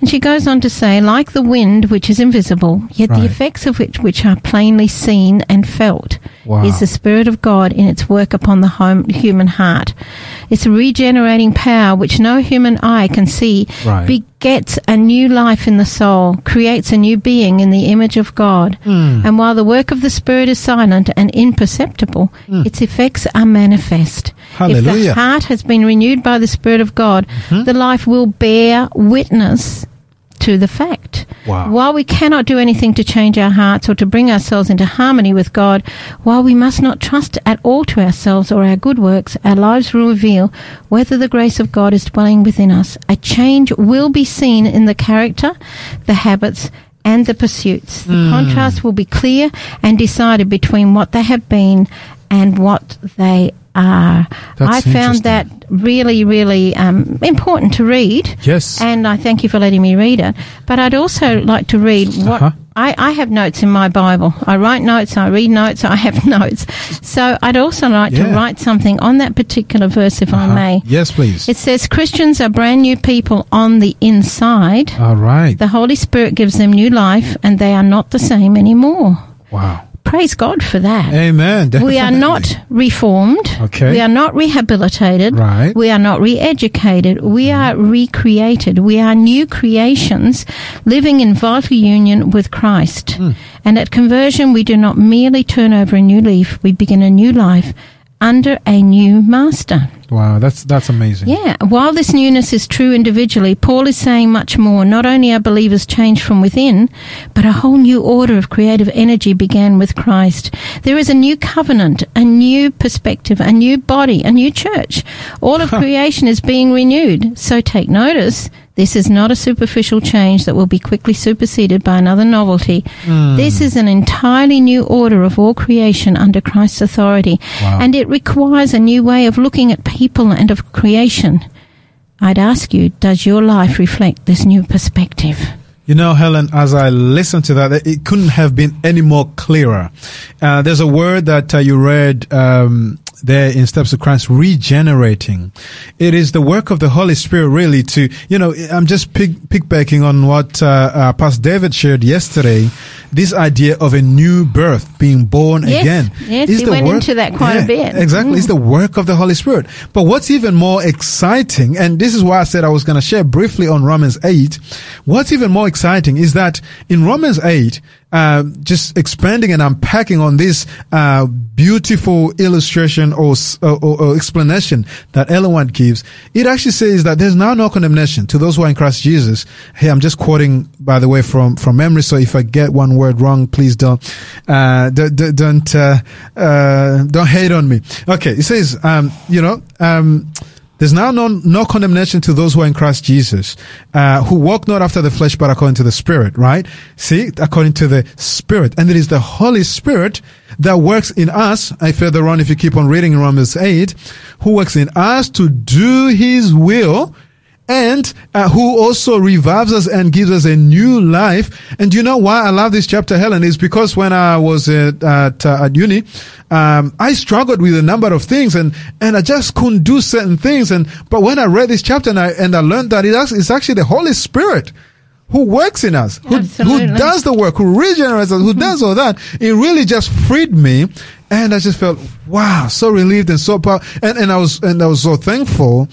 And she goes on to say, like the wind which is invisible, yet Right. the effects of which which are plainly seen and felt, Wow. is the Spirit of God in its work upon the home, human heart. It's a regenerating power which no human eye can see, Right. begets a new life in the soul, creates a new being in the image of God. Hmm. And while the work of the Spirit is silent and imperceptible, its effects are manifest. If. Hallelujah. Mm-hmm. the heart has been renewed by the Spirit of God, the life will bear witness to the fact. Wow. While we cannot do anything to change our hearts or to bring ourselves into harmony with God, while we must not trust at all to ourselves or our good works, our lives will reveal whether the grace of God is dwelling within us. A change will be seen in the character, the habits, and the pursuits. The hmm. contrast will be clear and decided between what they have been and what they are. That's I found that really, really um, important to read. Yes. And I thank you for letting me read it. But I'd also like to read what Uh-huh. I, I have notes in my Bible. I write notes, I read notes, I have notes. So I'd also like to write something on that particular verse, if Uh-huh. I may. Yes, please. It says Christians are brand new people on the inside. All right. The Holy Spirit gives them new life, and they are not the same anymore. Wow. Praise God for that. Amen. We are not reformed. Okay. We are not rehabilitated. Right. We are not re educated. We are recreated. We are new creations living in vital union with Christ. Hmm. And at conversion, we do not merely turn over a new leaf, we begin a new life under a new master. Wow. That's that's amazing. Yeah, while this newness is true individually, Paul is saying much more. Not only are believers changed from within, but a whole new order of creative energy began with Christ. There is a new covenant, a new perspective, a new body, a new church. All of creation is being renewed. So take notice. This is not a superficial change that will be quickly superseded by another novelty. This is an entirely new order of all creation under Christ's authority. Wow. And it requires a new way of looking at people and of creation. I'd ask you, does your life reflect this new perspective? You know, Helen, as I listened to that, it couldn't have been any more clearer. Uh, there's a word that uh, you read um, there in Steps of Christ, regenerating. It is the work of the Holy Spirit, really. To you know, I'm just pick, pickbacking on what uh, uh, Pastor David shared yesterday. This idea of a new birth, being born Yes, again, yes, is he went work- into that quite a bit. Exactly, it's the work of the Holy Spirit. But what's even more exciting, and this is why I said I was going to share briefly on Romans 8, what's even more exciting is that in Romans 8, uh, just expanding and unpacking on this uh, beautiful illustration or, or, or- or explanation that Ellen White gives, it actually says that there's now no condemnation to those who are in Christ Jesus. Hey, I'm just quoting, by the way, from from memory. So if I get one word wrong, please don't uh, don't don't don't, uh, uh, don't hate on me. Okay, it says, um, you know. Um, there's now no, no condemnation to those who are in Christ Jesus, uh, who walk not after the flesh, but according to the Spirit, right? See, according to the Spirit. And it is the Holy Spirit that works in us. I further on, if you keep on reading in Romans 8, who works in us to do His will, and uh, who also revives us and gives us a new life. And you know why I love this chapter, Helen, is because when I was at at, uh, at uni, um, I struggled with a number of things, and and I just couldn't do certain things. And but when I read this chapter and I and I learned that it it's actually the Holy Spirit. Who works in us, who, who does the work, who regenerates us, who does all that. It really just freed me. And I just felt, wow, so relieved and so power. And, and I was, and I was so thankful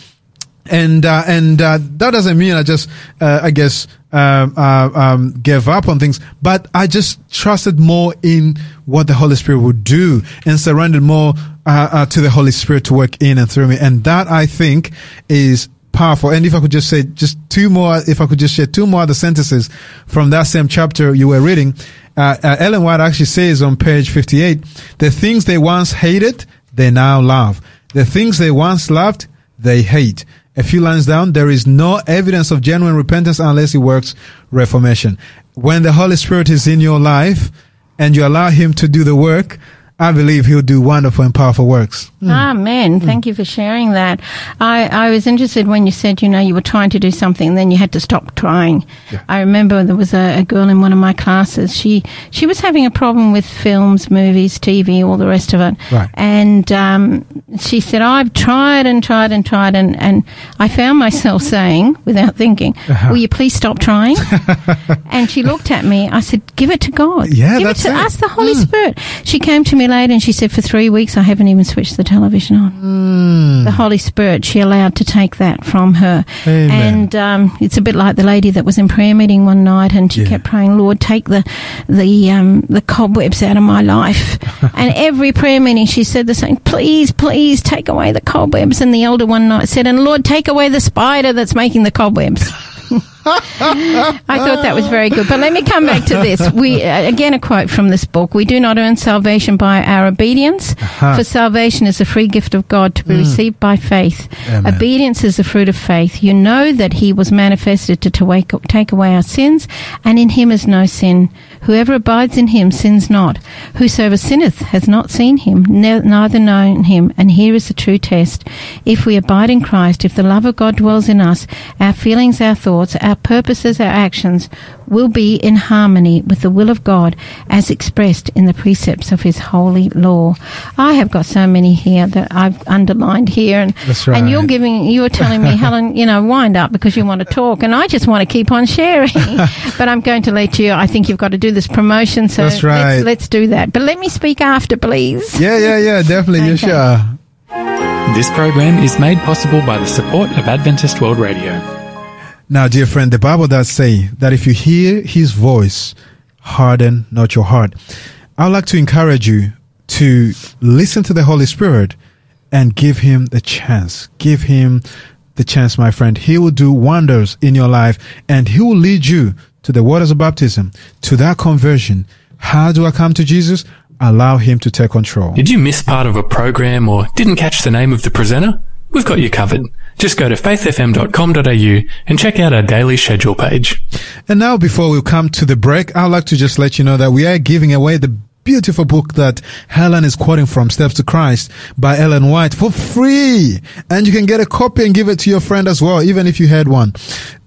and uh, and uh, that doesn't mean I just uh, I guess um, uh, um, gave up on things, but I just trusted more in what the Holy Spirit would do and surrendered more uh, uh, to the Holy Spirit to work in and through me, and that I think is powerful. And if I could just say just two more, if I could just share two more other sentences from that same chapter you were reading, Ellen White actually says on page fifty-eight, the things they once hated, they now love. The things they once loved, they hate. A few lines down, there is no evidence of genuine repentance unless it works reformation. When the Holy Spirit is in your life and you allow Him to do the work, I believe He'll do wonderful and powerful works. Amen. Thank you for sharing that. I, I was interested when you said, you know, you were trying to do something and then you had to stop trying. Yeah. I remember there was a, a girl in one of my classes. She she was having a problem with films, movies, TV, all the rest of it. Right. And um, she said, I've tried and tried and tried and, and I found myself saying, without thinking, Uh-huh. will you please stop trying? and she looked at me. I said, give it to God. Yeah, give that's it to us, the Holy Mm. Spirit. She came to me later and she said, for three weeks I haven't even switched the television on. Mm. The Holy Spirit, she allowed to take that from her. Amen. And um, it's a bit like the lady that was in prayer meeting one night and she Yeah. kept praying, Lord, take the the um, the cobwebs out of my life. and every prayer meeting she said the same, please, please take away the cobwebs. And the elder one night said, and Lord, take away the spider that's making the cobwebs. I thought that was very good. But let me come back to this. We uh, again a quote from this book. We do not earn salvation by our obedience, Uh-huh. for salvation is a free gift of God to be received by faith. Amen. Obedience is the fruit of faith. You know that He was manifested to, to take away our sins, and in Him is no sin. Whoever abides in Him sins not. Whosoever sinneth has not seen Him, ne- neither known Him. And here is the true test: if we abide in Christ, if the love of God dwells in us, our feelings, our thoughts, our purposes, our actions will be in harmony with the will of God as expressed in the precepts of His holy law. I have got so many here that I've underlined here, and That's and you're giving, you're telling me, Helen, you know, wind up because you want to talk, and I just want to keep on sharing. but I'm going to let you. I think you've got to do this promotion, so That's right. let's, let's do that. But let me speak after, please. Yeah, yeah, yeah, definitely. You Okay. sure. This program is made possible by the support of Adventist World Radio. Now, dear friend, the Bible does say that if you hear his voice, harden not your heart. I would like to encourage you to listen to the Holy Spirit and give him the chance. Give him the chance, my friend. He will do wonders in your life and he will lead you to the waters of baptism, to that conversion. How do I come to Jesus? Allow him to take control. Did you miss part of a program or didn't catch the name of the presenter? We've got you covered. Just go to faithfm.com.au and check out our daily schedule page. And now, before we come to the break, I'd like to just let you know that we are giving away the beautiful book that Helen is quoting from, Steps to Christ by Ellen White for free. And you can get a copy and give it to your friend as well, even if you had one.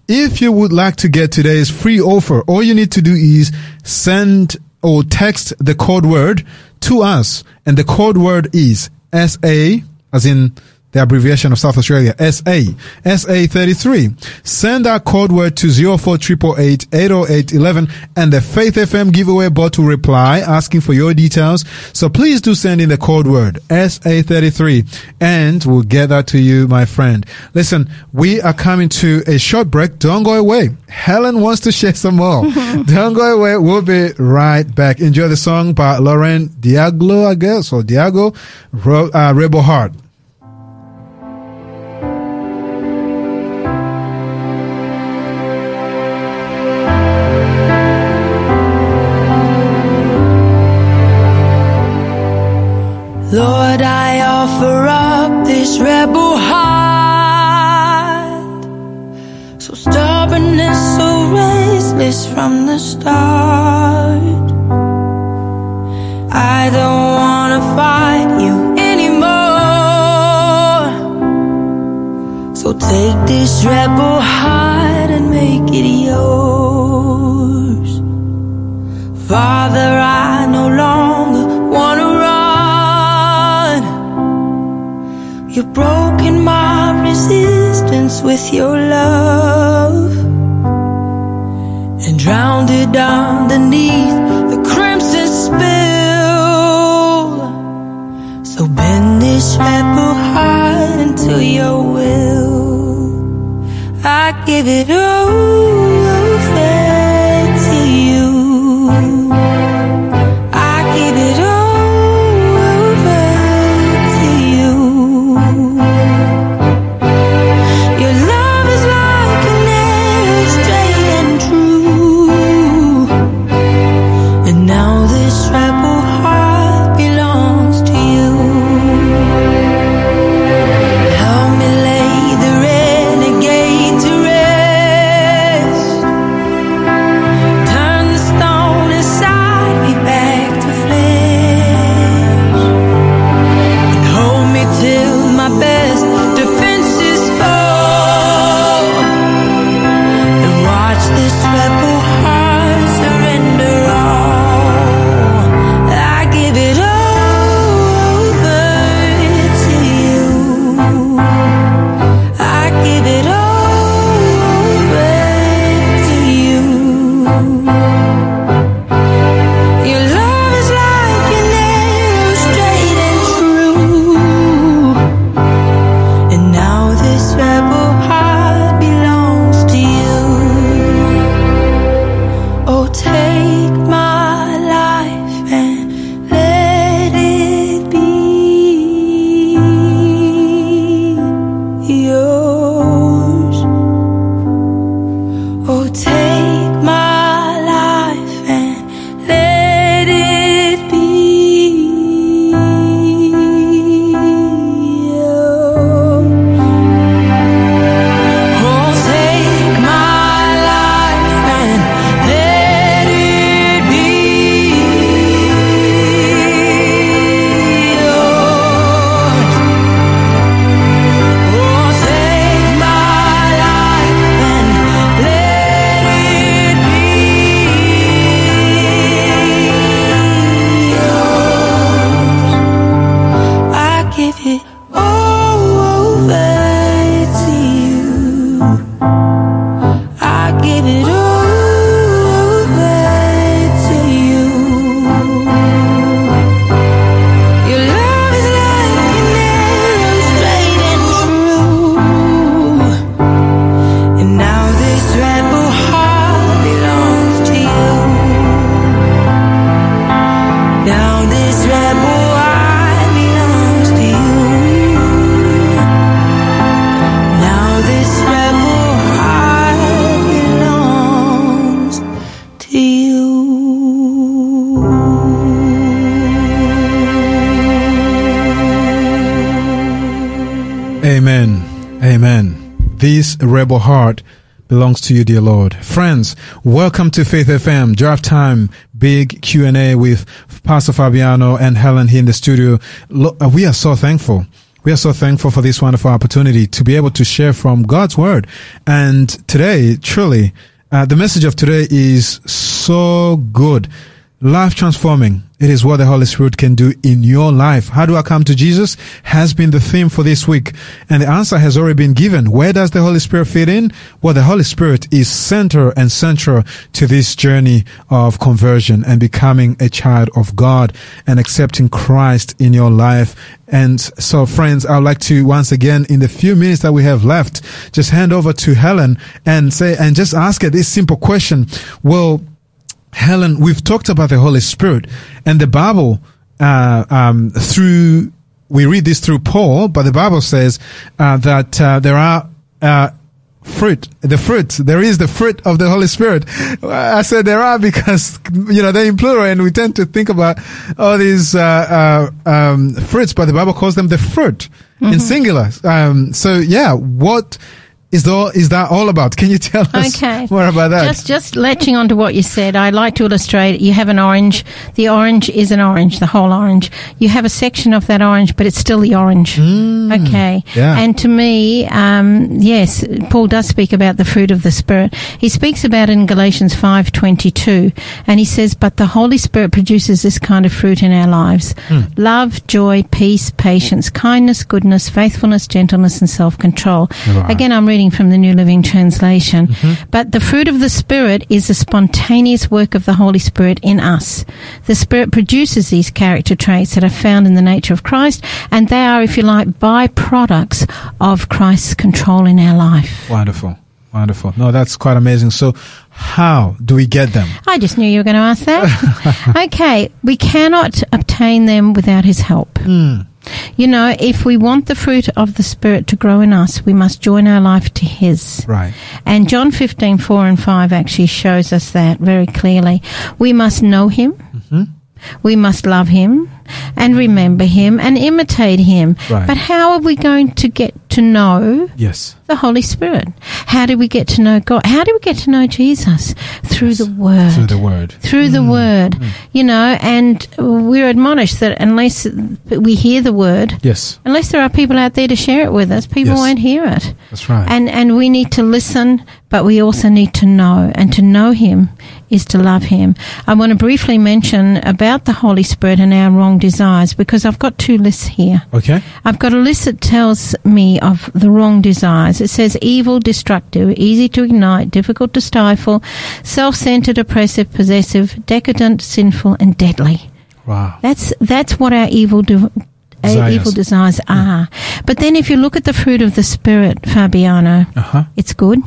If you would like to get today's free offer, all you need to do is send or text the code word to us. And the code word is SA, as in the abbreviation of South Australia, SA, SA33. Send our code word to 04888 80811 and the Faith FM giveaway bot will reply asking for your details. So please do send in the code word SA33 and we'll get that to you, my friend. Listen, we are coming to a short break. Don't go away. Helen wants to share some more. Don't go away. We'll be right back. Enjoy the song by Lauren Diaglo, I guess, or Diago, uh, Rebel Heart. Lord, I offer up this rebel heart. So stubborn and so restless from the start. I don't wanna fight you anymore. So take this rebel heart and make it yours. Broken my resistance with your love and drowned it underneath the crimson spill. So bend this rebel heart into your will. I give it over This rebel heart belongs to you, dear Lord. Friends, welcome to Faith FM Drive Time Big Q and A with Pastor Fabiano and Helen here in the studio. Uh, we are so thankful. We are so thankful for this wonderful opportunity to be able to share from God's word. And today, truly, uh, the message of today is so good, life transforming. It is what the Holy Spirit can do in your life. How do I come to Jesus? Has been the theme for this week. And the answer has already been given. Where does the Holy Spirit fit in? Well, the Holy Spirit is center and central to this journey of conversion and becoming a child of God and accepting Christ in your life. And so, friends, I would like to once again, in the few minutes that we have left, just hand over to Helen and say, and just ask her this simple question. Well, Helen, we've talked about the Holy Spirit and the Bible, uh, um, through, we read this through Paul, but the Bible says, uh, that, uh, there are, uh, fruit, the fruit, there is the fruit of the Holy Spirit. I said there are because, you know, they're in plural and we tend to think about all these, uh, uh, um, fruits, but the Bible calls them the fruit in singular. Um, so yeah, what, is, the, is that all about? Can you tell us Okay. more about that? Just just latching on to what you said, I like to illustrate. You have an orange. The orange is an orange, the whole orange. You have a section of that orange, but it's still the orange. okay. yeah. And to me, um, yes, Paul does speak about the fruit of the Spirit. He speaks about it in Galatians five twenty two, and he says, "But the Holy Spirit produces this kind of fruit in our lives: love, joy, peace, patience, kindness, goodness, faithfulness, gentleness, and self control." Right. Again, I'm reading from the New Living Translation. Mm-hmm. But the fruit of the Spirit is the spontaneous work of the Holy Spirit in us. The Spirit produces these character traits that are found in the nature of Christ, and they are, if you like, byproducts of Christ's control in our life. Wonderful. Wonderful. No, that's quite amazing. So how do we get them? I just knew you were going to ask that. okay, we cannot obtain them without His help. Hmm. You know, if we want the fruit of the Spirit to grow in us, we must join our life to His. Right. And John 15, 4 and 5 actually shows us that very clearly. We must know Him. Mm-hmm. We must love Him and remember Him and imitate Him. Right. But how are we going to get to know Yes. the Holy Spirit? How do we get to know God? How do we get to know Jesus? Through the Word Through the word. through the mm. word, mm. you know, and we're admonished that unless we hear the word, Yes. unless there are people out there to share it with us, people Yes. won't hear it. That's right. And and we need to listen, but we also need to know, and to know Him is to love Him. I want to briefly mention about the Holy Spirit and our wrong desires because I've got two lists here. okay. I've got a list that tells me of the wrong desires. It says evil, destructive, easy to ignite, difficult to stifle, self-centered, oppressive, possessive, decadent, sinful, and deadly. Wow. That's that's what our evil de- Desires. evil desires are. But then, if you look at the fruit of the spirit, Fabiano, Uh huh. it's good.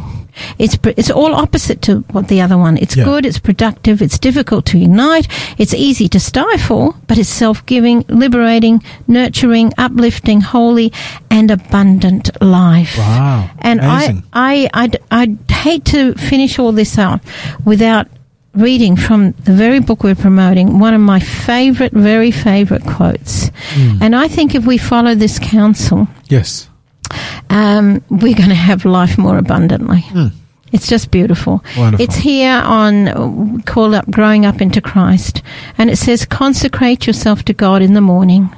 It's pr- it's all opposite to what the other one. It's Yeah. good. It's productive. It's difficult to ignite. It's easy to stifle, but it's self-giving, liberating, nurturing, uplifting, holy, and abundant life. Wow. And Amazing. I, I, I'd, I'd hate to finish all this out without reading from the very book we're promoting one of my favorite, very favorite quotes. Hmm. And I think if we follow this counsel, Yes. Um, we're going to have life more abundantly. It's just beautiful. Hmm. Wonderful. It's here on called up growing up into Christ, and it says consecrate yourself to God in the morning.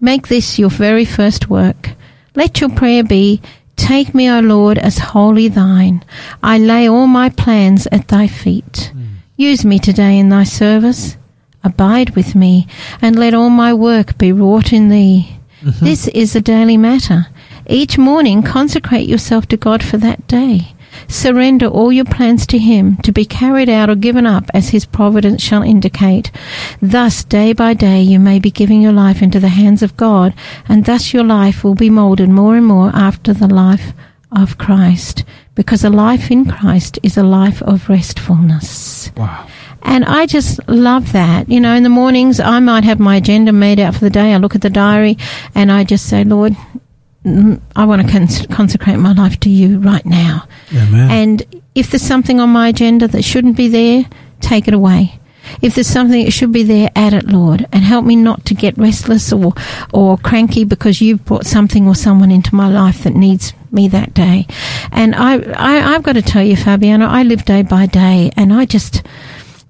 Make this your very first work. Let your prayer be, Take me, O Lord, as wholly thine. I lay all my plans at thy feet. Use me today in thy service. Abide with me, and let all my work be wrought in thee. This is a daily matter. Each morning, consecrate yourself to God for that day. Surrender all your plans to Him to be carried out or given up as His providence shall indicate. Thus, day by day, you may be giving your life into the hands of God, and thus your life will be molded more and more after the life of Christ, because a life in Christ is a life of restfulness. Wow. And I just love that. You know, in the mornings, I might have my agenda made out for the day. I look at the diary and I just say, Lord, Mm, I want to cons- consecrate my life to you right now. Amen. And if there's something on my agenda that shouldn't be there, take it away. If there's something that should be there, add it, Lord, and help me not to get restless or, or cranky because you've brought something or someone into my life that needs me that day. And I, I, I've got to tell you, Fabiano, I live day by day and I just,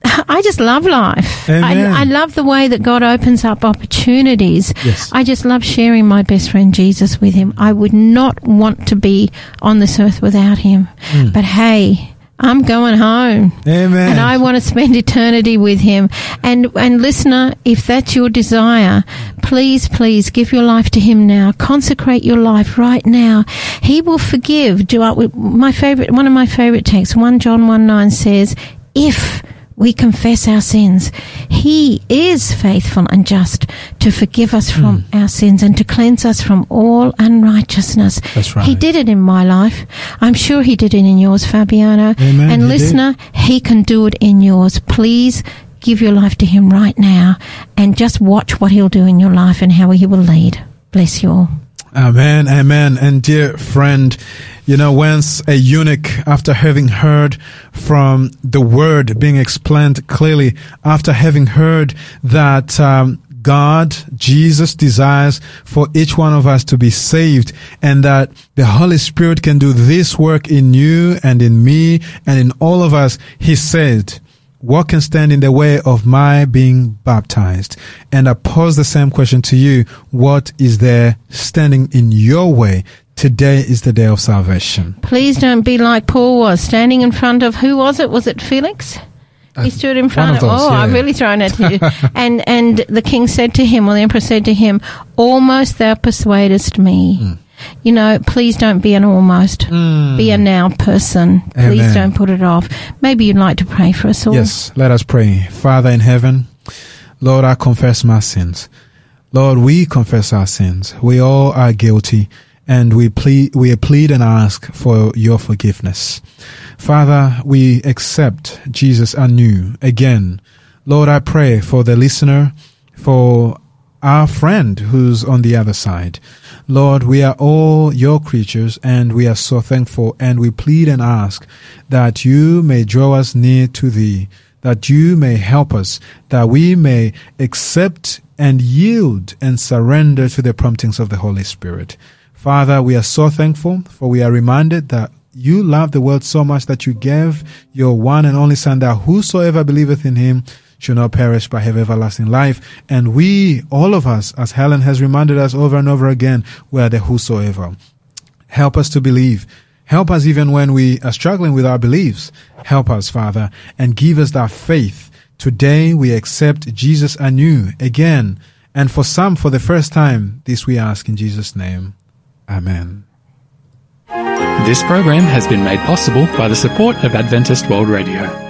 I just love life. I, I love the way that God opens up opportunities. Yes. I just love sharing my best friend Jesus with him. I would not want to be on this earth without him. Hmm. But hey, I'm going home. Amen. And I want to spend eternity with him. And and listener, if that's your desire, please, please give your life to him now. Consecrate your life right now. He will forgive. Do I, my favorite one of my favorite texts, 1 John 1 9 says, if we confess our sins, He is faithful and just to forgive us from hmm. our sins and to cleanse us from all unrighteousness. That's right. He did it in my life. I'm sure He did it in yours, Fabiano. Amen, and he listener, He can do it in yours. Please give your life to Him right now and just watch what He'll do in your life and how He will lead. Bless you all. Amen, amen. And dear friend, you know, once a eunuch, after having heard from the word being explained clearly, after having heard that um, God, Jesus desires for each one of us to be saved and that the Holy Spirit can do this work in you and in me and in all of us, he said, what can stand in the way of my being baptized? And I pose the same question to you. What is there standing in your way? Today is the day of salvation. Please don't be like Paul was, standing in front of who was it? Was it Felix? He stood in front Uh, of. of those, oh, yeah. I've really thrown it to you. and and the king said to him, or the emperor said to him, "Almost thou persuadest me." Hmm. You know, please don't be an almost. Hmm. Be a now person. Please don't put it off. Maybe you'd like to pray for us all. Yes, let us pray. Father in heaven, Lord, I confess my sins. Lord, we confess our sins. We all are guilty and we plead, we plead and ask for your forgiveness. Father, we accept Jesus anew again. Lord, I pray for the listener, for our friend who's on the other side. Lord, we are all your creatures and we are so thankful and we plead and ask that you may draw us near to thee, that you may help us, that we may accept and yield and surrender to the promptings of the Holy Spirit. Father, we are so thankful for we are reminded that you love the world so much that you gave your one and only Son that whosoever believeth in him should not perish but have everlasting life. And we, all of us, as Helen has reminded us over and over again, we are the whosoever. Help us to believe. Help us even when we are struggling with our beliefs. Help us, Father, and give us that faith. Today we accept Jesus anew, again, and for some for the first time. This we ask in Jesus' name. Amen. This program has been made possible by the support of Adventist World Radio.